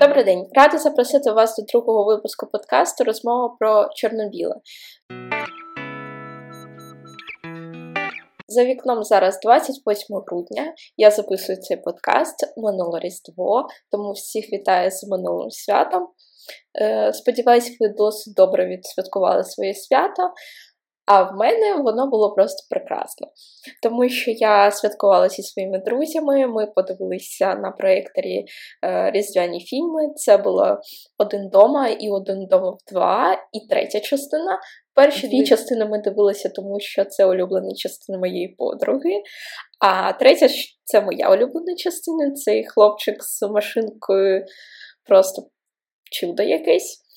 Добрий день! Рада запросити вас до другого випуску подкасту Розмова про Чорнобіле. За вікном зараз 28 грудня. Я записую цей подкаст минуле Різдво, тому всіх вітаю з минулим святом. Е, сподіваюсь, ви досить добре відсвяткували своє свято. А в мене воно було просто прекрасно. Тому що я святкувала зі своїми друзями, ми подивилися на проєкторі е, різдвяні фільми. Це було один дома і один дома в два, і третя частина. Перші дві частини ми дивилися, тому що це улюблена частина моєї подруги. А третя це моя улюблена частина. Цей хлопчик з машинкою просто чудо якесь.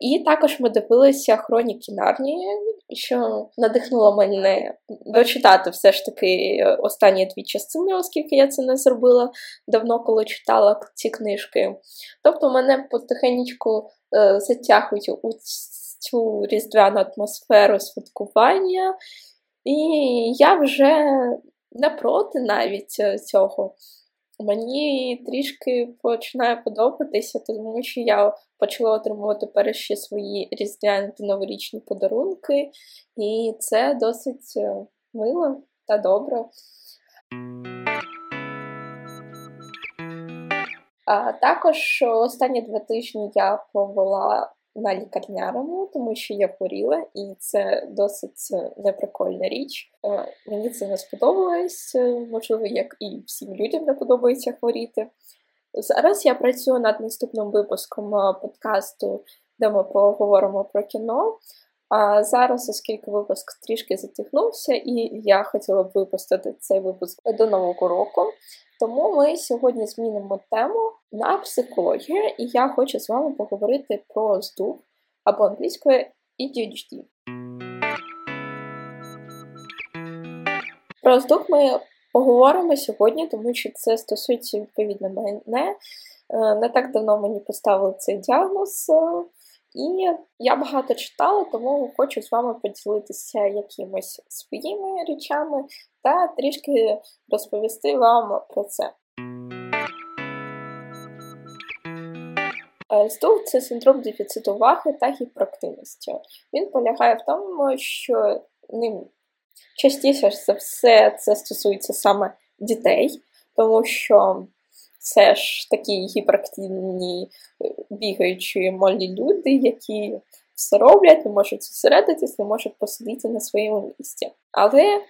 І також ми дивилися хроніки Нарнії, що надихнуло мене дочитати все ж таки останні дві частини, оскільки я це не зробила давно, коли читала ці книжки. Тобто мене потихеньку е, затягують у цю різдвяну атмосферу святкування, і я вже не проти навіть цього. Мені трішки починає подобатися, тому що я почала отримувати перші свої різдвяні та новорічні подарунки, і це досить е, мило та добре. А також останні два тижні я провела на лікарняному, тому що я хворіла, і це досить е, неприкольна річ. Е, мені це не сподобалось, можливо, як і всім людям не подобається хворіти. Зараз я працюю над наступним випуском подкасту, де ми поговоримо про кіно. А зараз, оскільки випуск трішки затягнувся, і я хотіла б випустити цей випуск до нового року, тому ми сьогодні змінимо тему на психологію, і я хочу з вами поговорити про здув або англійською ADHD. Про здух ми поговоримо сьогодні, тому що це стосується відповідно мене. Е, не так давно мені поставили цей діагноз. Е, і я багато читала, тому хочу з вами поділитися якимось своїми речами та трішки розповісти вам про це. СДУ – це синдром дефіциту уваги та гіперактивності. Він полягає в тому, що ним частіше за все це стосується саме дітей, тому що це ж такі гіперактивні е, бігаючі малі люди, які все роблять, не можуть зосередитись, не можуть посидіти на своєму місці. Але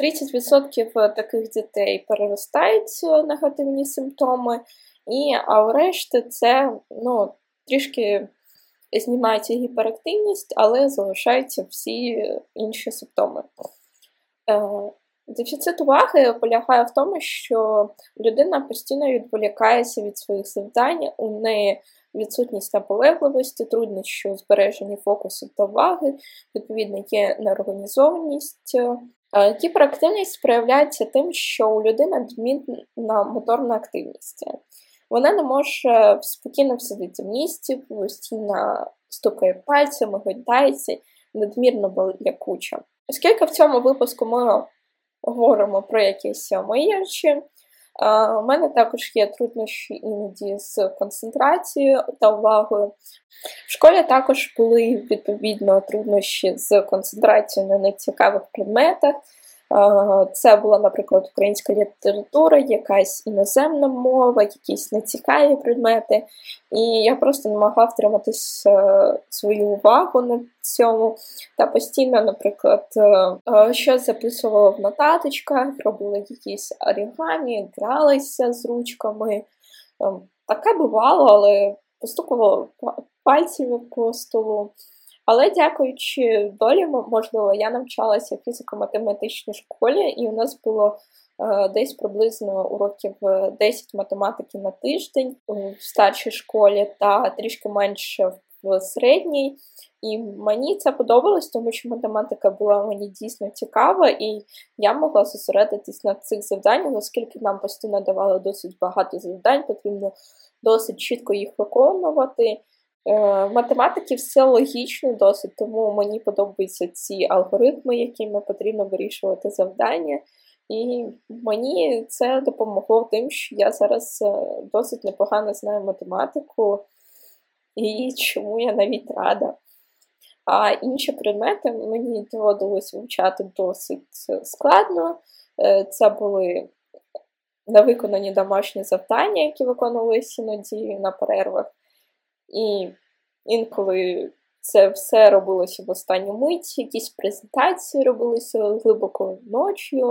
30% таких дітей переростають негативні симптоми, і а врешті це ну, трішки знімається гіперактивність, але залишаються всі інші симптоми. Е, Дефіцит уваги полягає в тому, що людина постійно відволікається від своїх завдань, у неї відсутність наполегливості, труднощі у збереженні фокусу та уваги, відповідно, є неорганізованість. Гіперактивність проявляється тим, що у людини надмінна моторна активність. Вона не може спокійно всидіти в місці, постійно стукає пальцями, гойдається, надмірно болякуча. Оскільки в цьому випуску ми говоримо про якісь мої речі. У мене також є труднощі іноді з концентрацією та увагою. В школі також були відповідно труднощі з концентрацією на нецікавих предметах. Це була, наприклад, українська література, якась іноземна мова, якісь нецікаві предмети. І я просто не могла втриматися е, свою увагу на цьому. Та постійно, наприклад, е, е, щось записувала в нотаточках, робила якісь орігамі, гралася з ручками. Таке бувало, але постукувала пальцями по столу. Але дякуючи долі, можливо, я навчалася в фізико-математичній школі, і у нас було е, десь приблизно уроків 10 математики на тиждень в старшій школі та трішки менше в середній. І мені це подобалось, тому що математика була мені дійсно цікава, і я могла зосередитись на цих завданнях, оскільки нам постійно давали досить багато завдань, потрібно досить чітко їх виконувати. Е, математики все логічно досить, тому мені подобаються ці алгоритми, якими потрібно вирішувати завдання. І мені це допомогло тим, що я зараз досить непогано знаю математику, і чому я навіть рада. А інші предмети мені доводилось вивчати досить складно. Це були невиконані домашні завдання, які виконувалися іноді на перервах. І інколи це все робилося в останню мить, якісь презентації робилися глибоко ночі,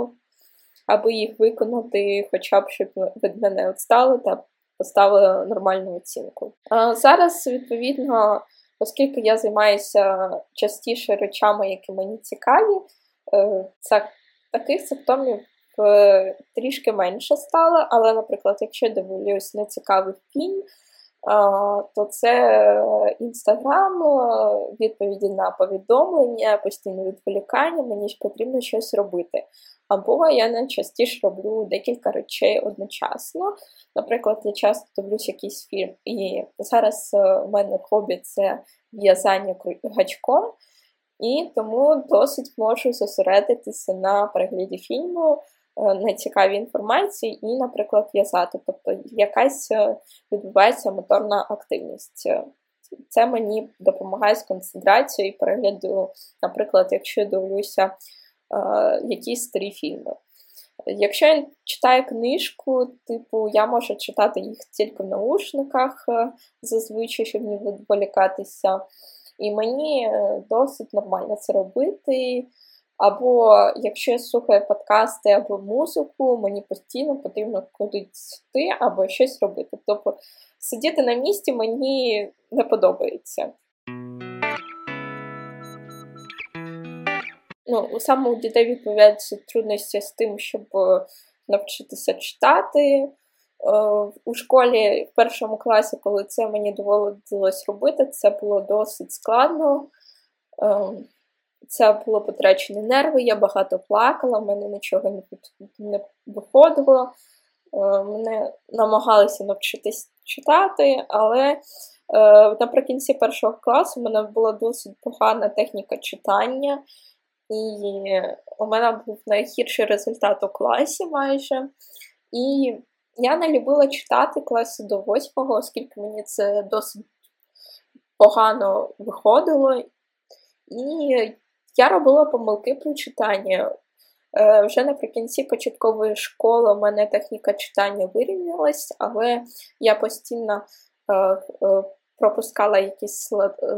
аби їх виконати, хоча б щоб від мене відстали та поставили нормальну оцінку. А Зараз, відповідно, оскільки я займаюся частіше речами, які мені цікаві, е, це таких симптомів е, трішки менше стало, але, наприклад, якщо я дивлюсь нецікавий фільм, то це інстаграм, відповіді на повідомлення, постійне відволікання, мені ж потрібно щось робити. Або я найчастіше роблю декілька речей одночасно. Наприклад, я часто дивлюсь якийсь фільм, і зараз е, у мене хобі це в'язання гачком, і тому досить можу зосередитися на перегляді фільму. Е, нецікаві інформації і, наприклад, в'язати. Тобто якась е, відбувається моторна активність. Це мені допомагає з концентрацією і перегляду, наприклад, якщо я дивлюся е, якісь старі фільми. Якщо я читаю книжку, типу, я можу читати їх тільки в наушниках, зазвичай, щоб не відволікатися. І мені досить нормально це робити. Або якщо я слухаю подкасти або музику, мені постійно потрібно кудись або щось робити. Тобто сидіти на місці мені не подобається. Ну, Саме у дітей відповідаються трудності з тим, щоб е, навчитися читати. Е, у школі в першому класі, коли це мені доводилось робити, це було досить складно. Це було потрачені нерви, я багато плакала, в мене нічого не не виходило. Е, мене намагалися навчитись читати, але е, наприкінці першого класу в мене була досить погана техніка читання, і у мене був найгірший результат у класі майже. І я не любила читати класи до восьмого, оскільки мені це досить погано виходило. І я робила помилки при читанні. Е, вже наприкінці початкової школи у мене техніка читання вирівнялась, але я постійно е, е, пропускала якісь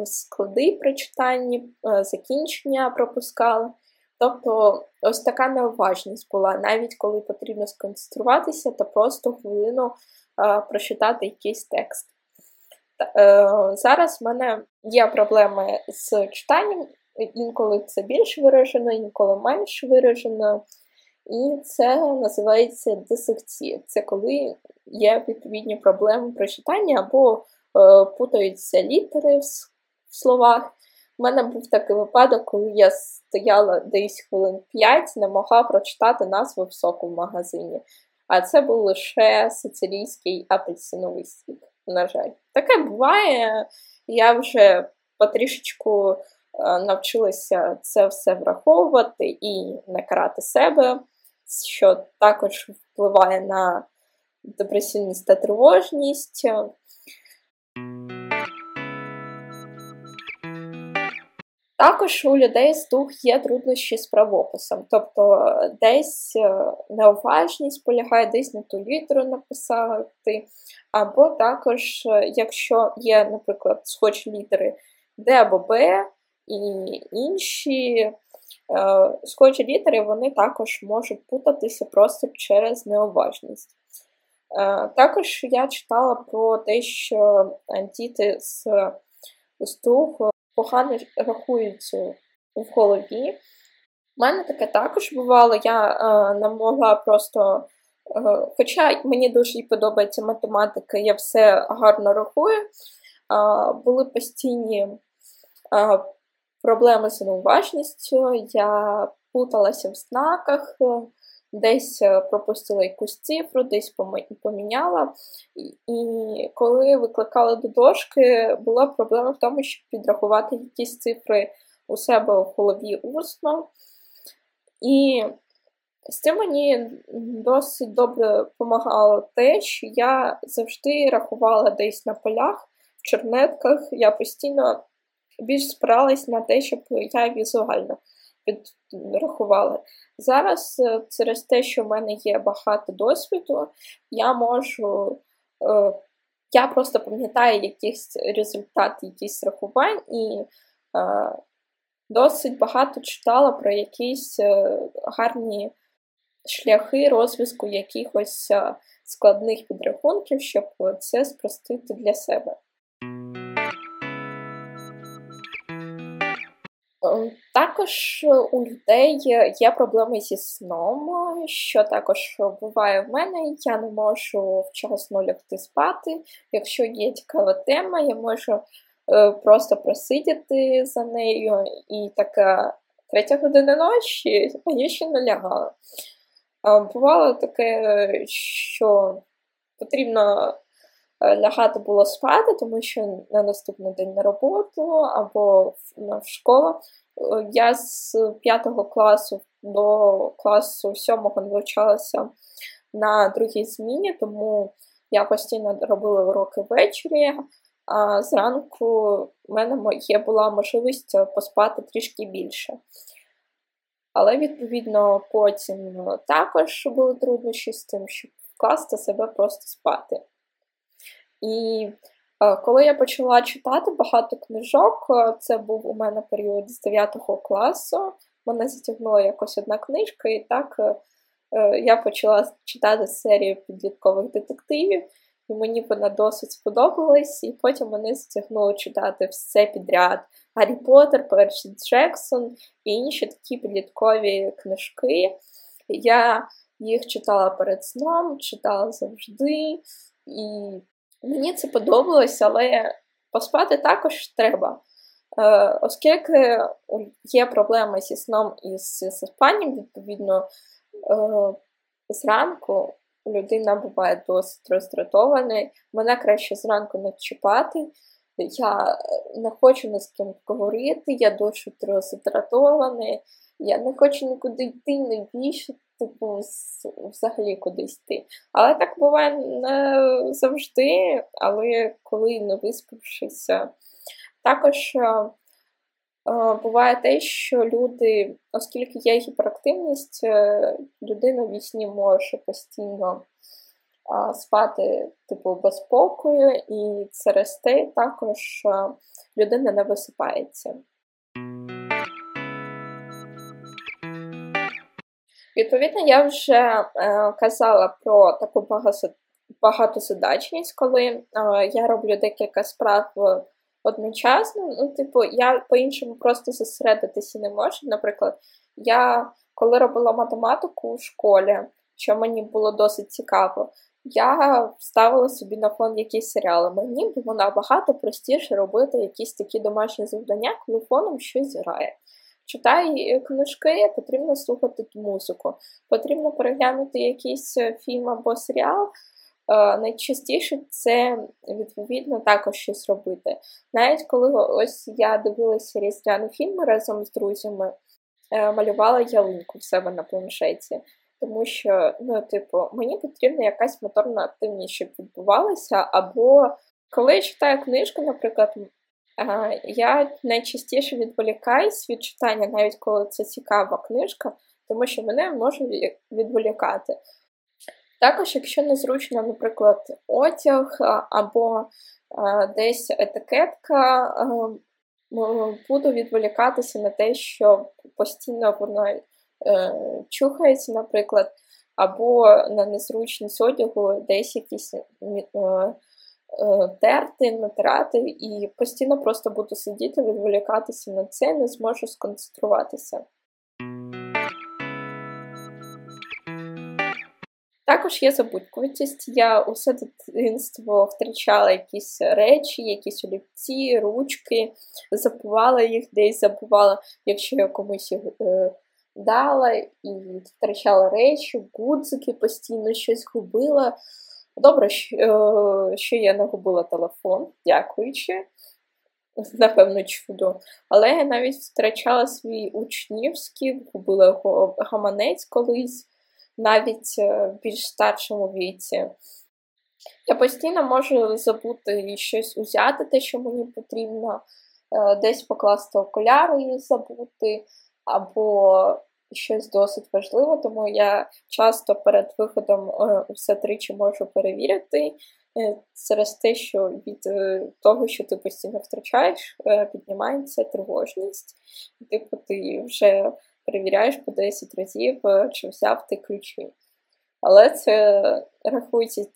склади при читанні, закінчення пропускала. Тобто ось така неуважність була, навіть коли потрібно сконцентруватися та просто хвилину прочитати якийсь текст. Зараз в мене є проблеми з читанням, інколи це більш виражено, інколи менш виражено. І це називається дисекція. Це коли є відповідні проблеми при читанні або е, путаються літери в словах. У мене був такий випадок, коли я стояла десь хвилин 5, не могла прочитати назву в соку в магазині. А це був лише сицилійський апельсиновий сік. На жаль, таке буває. Я вже потрішечку Е, навчилася це все враховувати і не карати себе, що також впливає на депресивність та тривожність. Також у людей з дух є труднощі з правописом, тобто десь е, неуважність полягає, десь не ту літеру написати, або також, е, якщо є, наприклад, схожі літери Д або Б, і інші е, схожі літери вони також можуть путатися просто через неуважність. Е, також я читала про те, що діти з стуг погано рахуються в голові. У мене таке також бувало, я е, не могла просто, хоча мені дуже подобається математика, я все гарно рахую, були постійні проблеми з неуважністю, я путалася в знаках, е, десь е, пропустила якусь цифру, десь поміняла. І коли викликали до дошки, була проблема в тому, щоб підрахувати якісь цифри у себе в голові усно. І З цим мені досить добре допомагало те, що я завжди рахувала десь на полях, в чернетках. Я постійно більш спиралась на те, щоб я візуально підрахувала. Зараз е, через те, що в мене є багато досвіду, я можу. Е, я просто пам'ятаю якийсь результат, якийсь рахувань, і е, досить багато читала про якісь е, гарні шляхи розв'язку якихось е, складних підрахунків, щоб це спростити для себе. Також у людей є проблеми зі сном, що також буває в мене. Я не можу вчасно лягти спати. Якщо є цікава тема, я можу е, просто просидіти за нею і така третя година ночі, а я ще не лягала. Бувало таке, що потрібно е, лягати було спати, тому що на наступний день на роботу або в школу. Е, я з 5 класу до класу 7 навчалася на другій зміні, тому я постійно робила уроки ввечері, а зранку в мене є була можливість поспати трішки більше. Але, відповідно, потім також були труднощі з тим, щоб вкласти себе просто спати. І е, коли я почала читати багато книжок, е, це був у мене період з 9 класу, мене затягнула якось одна книжка, і так е, я почала читати серію підліткових детективів, і мені вона досить сподобалась, і потім мене затягнуло читати все підряд. Гаррі Поттер, Перші Джексон і інші такі підліткові книжки. Я їх читала перед сном, читала завжди, і мені це подобалось, але поспати також треба. Е, оскільки є проблеми зі сном і з спанням, відповідно, е, зранку людина буває досить роздратована, мене краще зранку не чіпати. Я не хочу ні з ким говорити, я дуже роздратований, я не хочу нікуди йти, не більше, типу, взагалі кудись йти. Але так буває не завжди, але коли не виспавшися. Також е, буває те, що люди, оскільки є гіперактивність, е, людина в вісні може постійно спати типу без спокою, і через те також людина не висипається. Відповідно, я вже е, казала про таку багатозадачність, коли е, я роблю декілька справ одночасно. Ну, типу, я по-іншому просто зосередитися не можу. Наприклад, я коли робила математику в школі, що мені було досить цікаво, я ставила собі на фон якісь серіали. Мені було набагато простіше робити якісь такі домашні завдання, коли фоном щось грає. Читай книжки, потрібно слухати музику, потрібно переглянути якийсь е, фільм або серіал. Е, найчастіше це відповідно також щось робити. Навіть коли ось я дивилася різдвяні фільми разом з друзями, е, малювала ялинку в себе на планшеті тому що, ну, типу, мені потрібна якась моторна активність, щоб відбувалася. Або коли я читаю книжку, наприклад, я найчастіше відволікаюсь від читання, навіть коли це цікава книжка, тому що мене може відволікати. Також, якщо незручно, наприклад, одяг або десь етикетка, буду відволікатися на те, що постійно воно Е, чухається, наприклад, або на незручність одягу десь якісь е, терти, натирати, і постійно просто буду сидіти, відволікатися на це, не зможу сконцентруватися. Також є забудькуватість. Я усе дитинство втрачала якісь речі, якісь олівці, ручки, забувала їх десь, забувала, якщо я комусь їх дала і втрачала речі, гудзики постійно щось губила. Добре, що я не губила телефон, дякуючи, напевно, чудо. Але я навіть втрачала свій учнівський, губила його гаманець колись. навіть в більш старшому віці. Я постійно можу забути щось узяти, те, що мені потрібно, десь покласти окуляри і забути, або щось досить важливе, тому я часто перед виходом все тричі можу перевірити. Е, через те, що від е, того, що ти постійно втрачаєш, е, піднімається тривожність, типу ти вже перевіряєш по 10 разів, чи взяв ти ключі. Але це рахується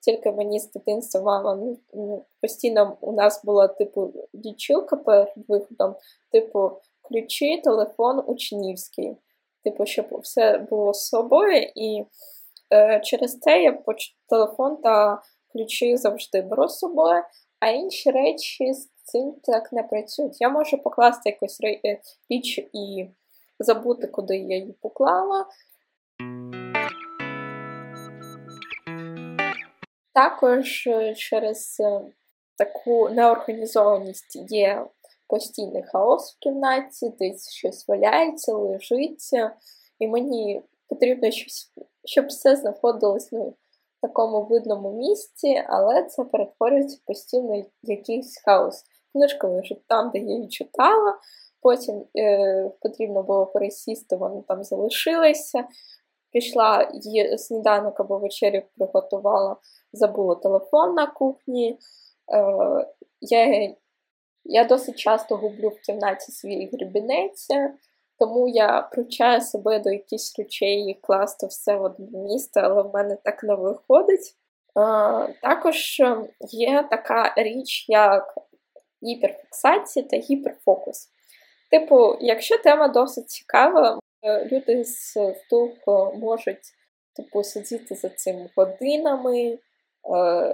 тільки мені з дитинства мама ну, ну, постійно у нас була типу дічилка перед виходом, типу ключі, телефон учнівський. Типу, щоб все було з собою, і е, через це я поч... телефон та ключі завжди беру з собою, а інші речі з цим так не працюють. Я можу покласти якусь е, річ і забути, куди я її поклала. Також е, через е, таку неорганізованість є постійний хаос в кімнаті, десь щось валяється, лежиться, і мені потрібно щось, щоб все знаходилось ну, в такому видному місці, але це перетворюється постійно якийсь хаос. Книжка лежить там, де я її читала, потім е, потрібно було пересісти, вони там залишилися. Пішла її сніданок або вечерю приготувала, забула телефон на кухні. Е, Я я досить часто гублю в кімнаті свій грібінець, тому я привчаю себе до якихось речей класти все в одне місце, але в мене так не виходить. Також ем, є така річ, як гіперфіксація та гіперфокус. Типу, якщо тема досить цікава, е, люди з втулку можуть типу, сидіти за цим годинами, Е,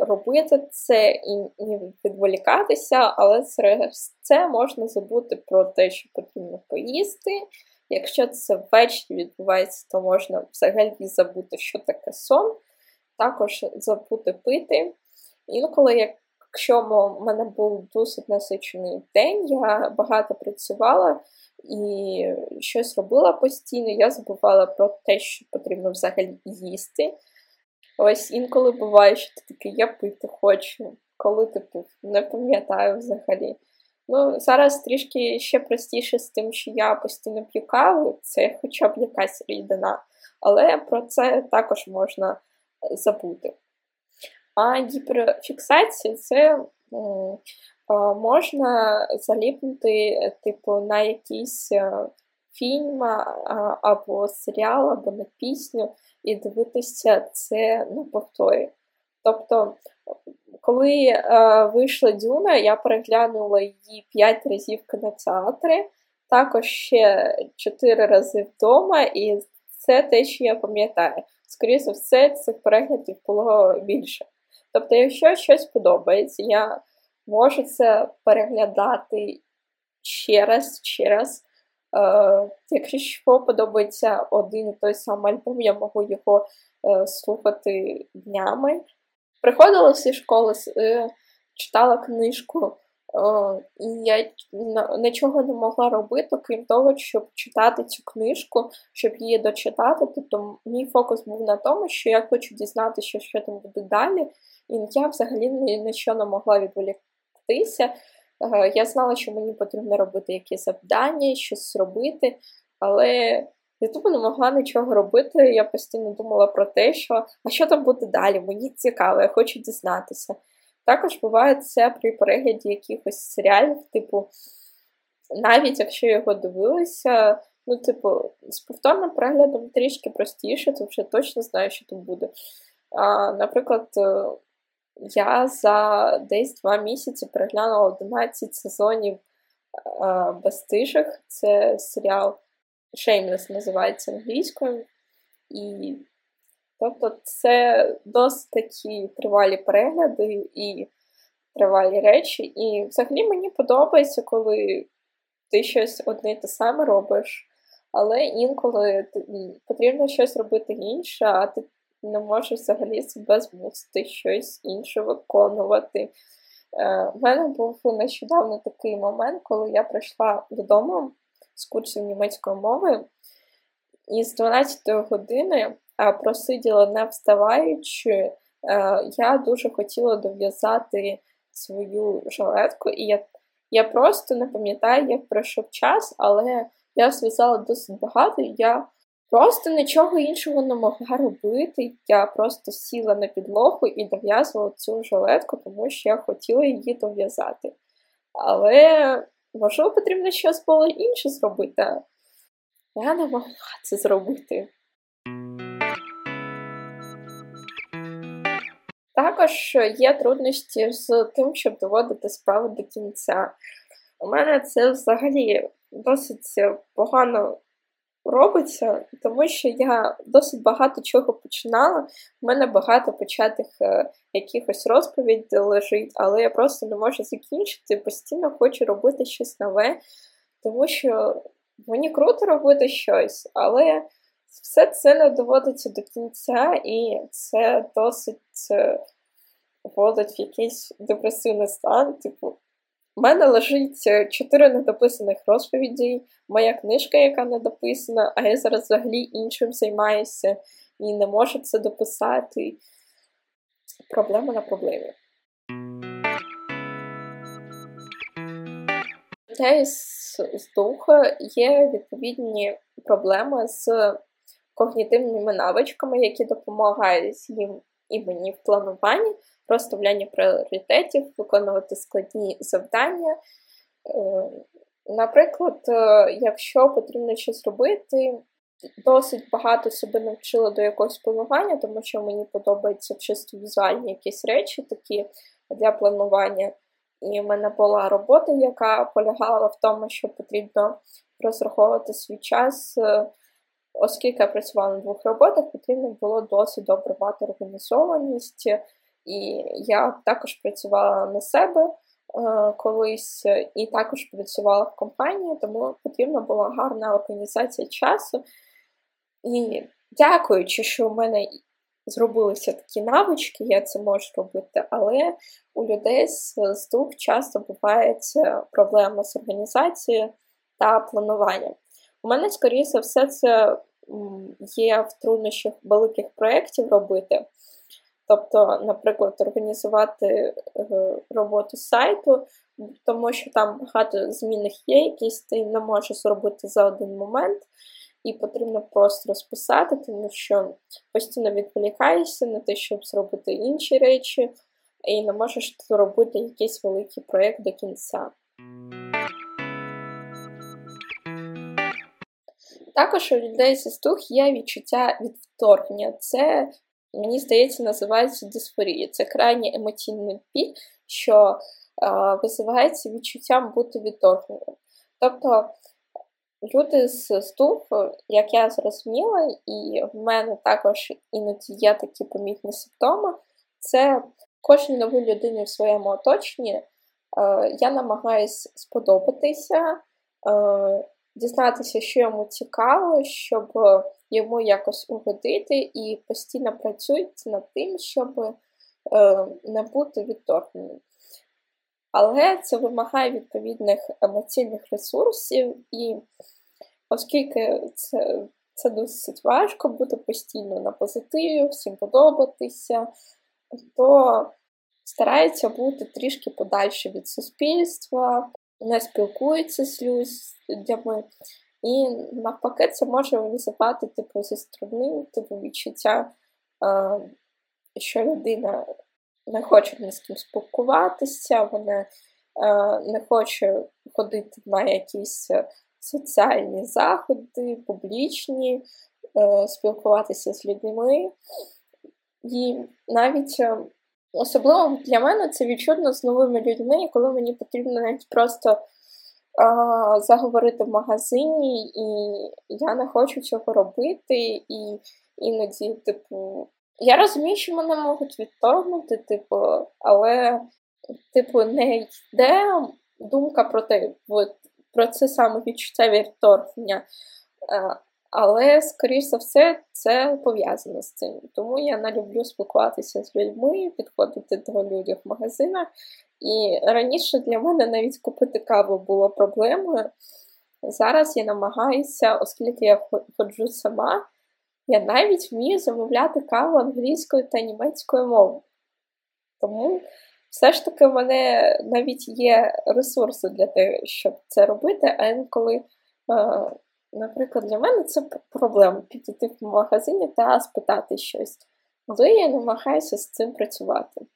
робити це і не відволікатися, але через це можна забути про те, що потрібно поїсти. Якщо це ввечері відбувається, то можна взагалі забути, що таке сон, також забути пити. Інколи, якщо в мене був досить насичений день, я багато працювала і щось робила постійно, я забувала про те, що потрібно взагалі їсти. Ось інколи буває, що ти такий, я пити хочу, коли ти пив, не пам'ятаю взагалі. Ну, Зараз трішки ще простіше з тим, що я постійно п'ю каву, це хоча б якась рідина, але про це також можна е, забути. А гіперфіксація це можна заліпнути, типу, на якийсь е, фільм або серіал, або на пісню і дивитися це на повторі. Тобто, коли е, вийшла Дюна, я переглянула її 5 разів в кінотеатрі, також ще 4 рази вдома, і це те, що я пам'ятаю. Скоріше все, цих переглядів було більше. Тобто, якщо щось подобається, я можу це переглядати ще раз, ще раз. Е, Якщо що подобається один і той самий альбом, я можу його е, слухати днями. Приходила зі школи, е, читала книжку, е, і я нічого не могла робити, крім того, щоб читати цю книжку, щоб її дочитати. Тобто мій фокус був на тому, що я хочу дізнатися, що там буде далі, і я взагалі ні на що не могла відволіктися. Я знала, що мені потрібно робити якісь завдання, щось робити, але я тупо не могла нічого робити. Я постійно думала про те, що а що там буде далі? Мені цікаво, я хочу дізнатися. Також буває це при перегляді якихось серіалів, типу, навіть якщо його дивилися, ну, типу, з повторним переглядом трішки простіше, то вже точно знаю, що там буде. А, Наприклад, я за десь два місяці переглянула 11 сезонів е, Безтиших. Це серіал Shameless називається англійською. І тобто це досить такі тривалі перегляди і тривалі речі. І взагалі мені подобається, коли ти щось одне те саме робиш. Але інколи потрібно щось робити інше, а ти не можеш взагалі себе змусити щось інше виконувати. Е, У мене був нещодавно такий момент, коли я прийшла додому з курсів німецької мови, і з 12 години просиділа не вставаючи, я дуже хотіла дов'язати свою жилетку, і я я просто не пам'ятаю, як пройшов час, але я зв'язала досить багато, і я просто нічого іншого не могла робити. Я просто сіла на підлогу і дов'язувала цю жилетку, тому що я хотіла її дов'язати. Але, можливо, потрібно щось було інше зробити. Я не могла це зробити. Також є труднощі з тим, щоб доводити справу до кінця. У мене це взагалі досить погано робиться, тому що я досить багато чого починала. У мене багато початих е, якихось розповідей лежить, але я просто не можу закінчити, постійно хочу робити щось нове, тому що мені круто робити щось, але все це не доводиться до кінця, і це досить е, вводить в якийсь депресивний стан. Типу, у мене лежить е, чотири недописаних розповіді, моя книжка, яка не дописана, а я зараз взагалі іншим займаюся і не можу це дописати. Проблема на проблемі. Людей з, духа є відповідні проблеми з когнітивними навичками, які допомагають їм і мені в плануванні, розставлянні пріоритетів, виконувати складні завдання. Е, наприклад, е, якщо потрібно щось робити, досить багато себе навчила до якогось планування, тому що мені подобаються чисто візуальні якісь речі такі для планування. І в мене була робота, яка полягала в тому, що потрібно розраховувати свій час е, Оскільки я працювала на двох роботах, потрібно було досить добре мати організованість, і я також працювала на себе е, колись і також працювала в компанії, тому потрібна була гарна організація часу. І дякуючи, що в мене зробилися такі навички, я це можу робити, але у людей з, дух часто бувають проблеми з організацією та плануванням. У мене, скоріше за все, це є в труднощах великих проєктів робити. Тобто, наприклад, організувати е, роботу сайту, тому що там багато змінних є, якісь ти не можеш зробити за один момент, і потрібно просто розписати, тому що постійно відволікаєшся на те, щоб зробити інші речі, і не можеш зробити якийсь великий проєкт до кінця. Також у людей зі стух є відчуття відторгнення. Це, мені здається, називається дисфорія. Це крайній емоційний біль, що е, визивається відчуттям бути відторгненим. Тобто люди з стух, як я зрозуміла, і в мене також іноді є такі помітні симптоми, це кожній новій людині в своєму оточенні. Е, я намагаюся сподобатися. Е, дізнатися, що йому цікаво, щоб йому якось угодити, і постійно працюють над тим, щоб е, не бути відторгненим. Але це вимагає відповідних емоційних ресурсів, і оскільки це це досить важко бути постійно на позитиві, всім подобатися, то старається бути трішки подальше від суспільства, не спілкується з людьми. І навпаки, це може визивати типу, зі сторони типу, відчуття, е, що людина не хоче ні з ким спілкуватися, вона е, не хоче ходити на якісь соціальні заходи, публічні, е, спілкуватися з людьми. І навіть Особливо для мене це відчутно з новими людьми, коли мені потрібно навіть просто а, заговорити в магазині, і я не хочу цього робити. І іноді, типу, я розумію, що мене можуть відторгнути, типу, але, типу, не йде думка про те, про це саме відчуття відторгнення. Але, скоріш за все, це пов'язано з цим. Тому я не люблю спілкуватися з людьми, підходити до людей в магазинах. І раніше для мене навіть купити каву було проблемою. Зараз я намагаюся, оскільки я ходжу сама, Я навіть вмію замовляти каву англійською та німецькою мовою. Тому все ж таки в мене навіть є ресурси для того, щоб це робити, а інколи, е, наприклад, для мене це проблема підійти в магазині та спитати щось. Але я намагаюся з цим працювати.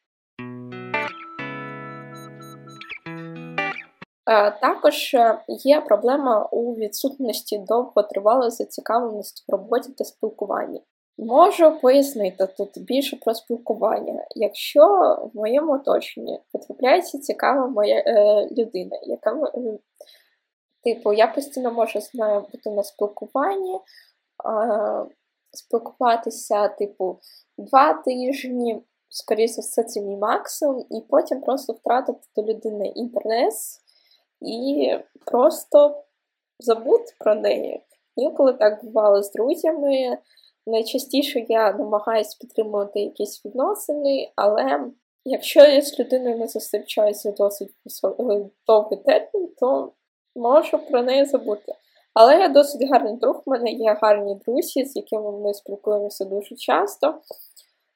Також е, є проблема у відсутності довготривалої зацікавленості в роботі та спілкуванні. Можу пояснити тут більше про спілкування. Якщо в моєму оточенні потрапляється цікава моя е, людина, яка е, типу, я постійно можу з нею бути на спілкуванні, е, спілкуватися, типу, два тижні, скоріше за все, це мій максимум, і потім просто втратити до людини інтерес і просто забути про неї. Інколи так бувало з друзями. Найчастіше я намагаюся підтримувати якісь відносини, але якщо я з людиною не зустрічаюся досить е, довгий термін, то можу про неї забути. Але я досить гарний друг, в мене є гарні друзі, з якими ми спілкуємося дуже часто.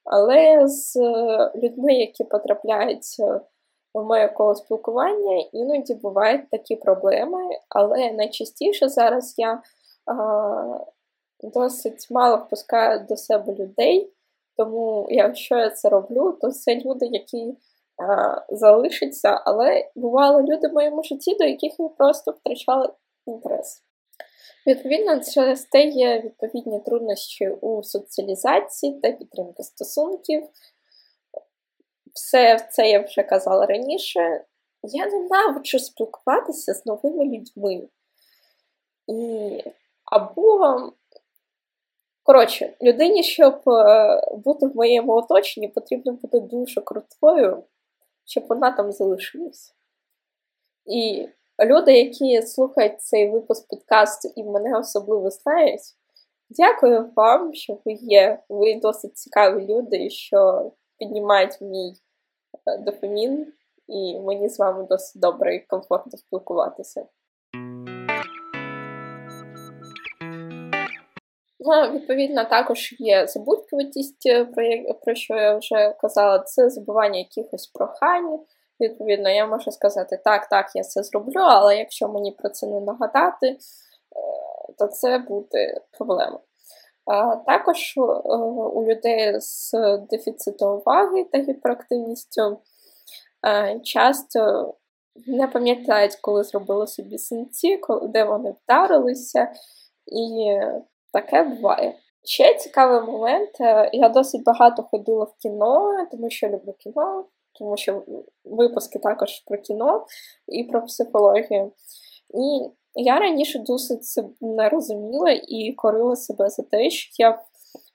Але з е, людьми, які потрапляють в моє коло спілкування, іноді бувають такі проблеми. Але найчастіше зараз я досить мало впускаю до себе людей, тому якщо я це роблю, то це люди, які а, залишаться, але бували люди в моєму житті, до яких я просто втрачала інтерес. Відповідно, через те є відповідні труднощі у соціалізації та підтримки стосунків. Все це я вже казала раніше. Я ненавиджу спілкуватися з новими людьми. І або Коротше, людині, щоб е, бути в моєму оточенні, потрібно бути дуже крутою, щоб вона там залишилась. І люди, які слухають цей випуск подкасту і мене особливо знають, дякую вам, що ви є. Ви досить цікаві люди, що піднімають мій дофамін, і мені з вами досить добре і комфортно спілкуватися. Ну, відповідно, також є забудькуватість, е, про про що я вже казала, це забування якихось прохань. Відповідно, я можу сказати, так, так, я це зроблю, але якщо мені про це не нагадати, е, то це буде проблема. Також е, у людей з дефіцитом уваги та гіперактивністю часто не пам'ятають, коли зробили собі синці, де вони вдарилися. І Таке буває. Ще цікавий момент. Е, я досить багато ходила в кіно, тому що люблю кіно, тому що випуски також про кіно і про психологію. І я раніше досить не розуміла і корила себе за те, що я.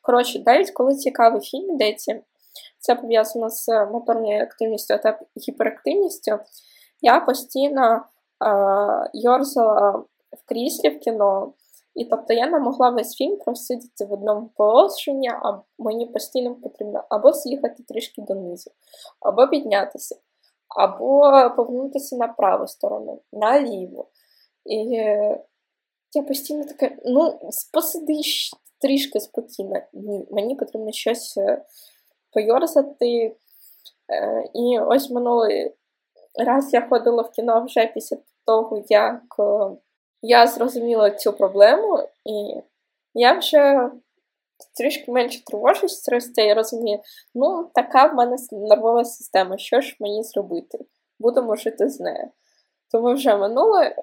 Коротше, навіть коли цікавий фільм йдеться, це пов'язано з моторною активністю та гіперактивністю, я постійно а, йорзала в кріслі в кіно. І тобто я не могла весь фільм просидіти в одному положенні, а мені постійно потрібно або з'їхати трішки донизу, або піднятися, або повернутися на праву сторону, на ліву. І я постійно таке, ну, посиди трішки спокійно. Ні, мені потрібно щось е, пойорзати. Е, і ось минулий раз я ходила в кіно вже після того, як я зрозуміла цю проблему, і я вже трішки менше тривожусь через це і розумію, ну, така в мене нервова система, що ж мені зробити? Будемо жити з нею. Тому вже минуле е,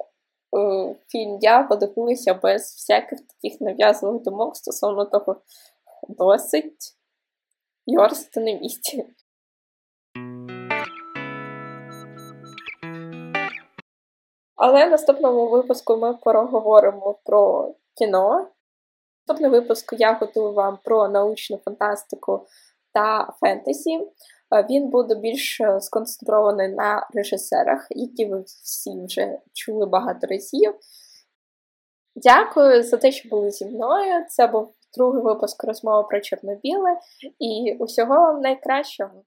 фільм я подивилася без всяких таких нав'язливих думок стосовно того, досить йорзати на місці. Але в наступному випуску ми проговоримо про кіно. Наступний випуск я готую вам про научну фантастику та фентезі. Е, він буде більш е, сконцентрований на режисерах, які ви всі вже чули багато разів. Дякую за те, що були зі мною. Це був другий випуск розмови про чорно-біле і усього вам найкращого.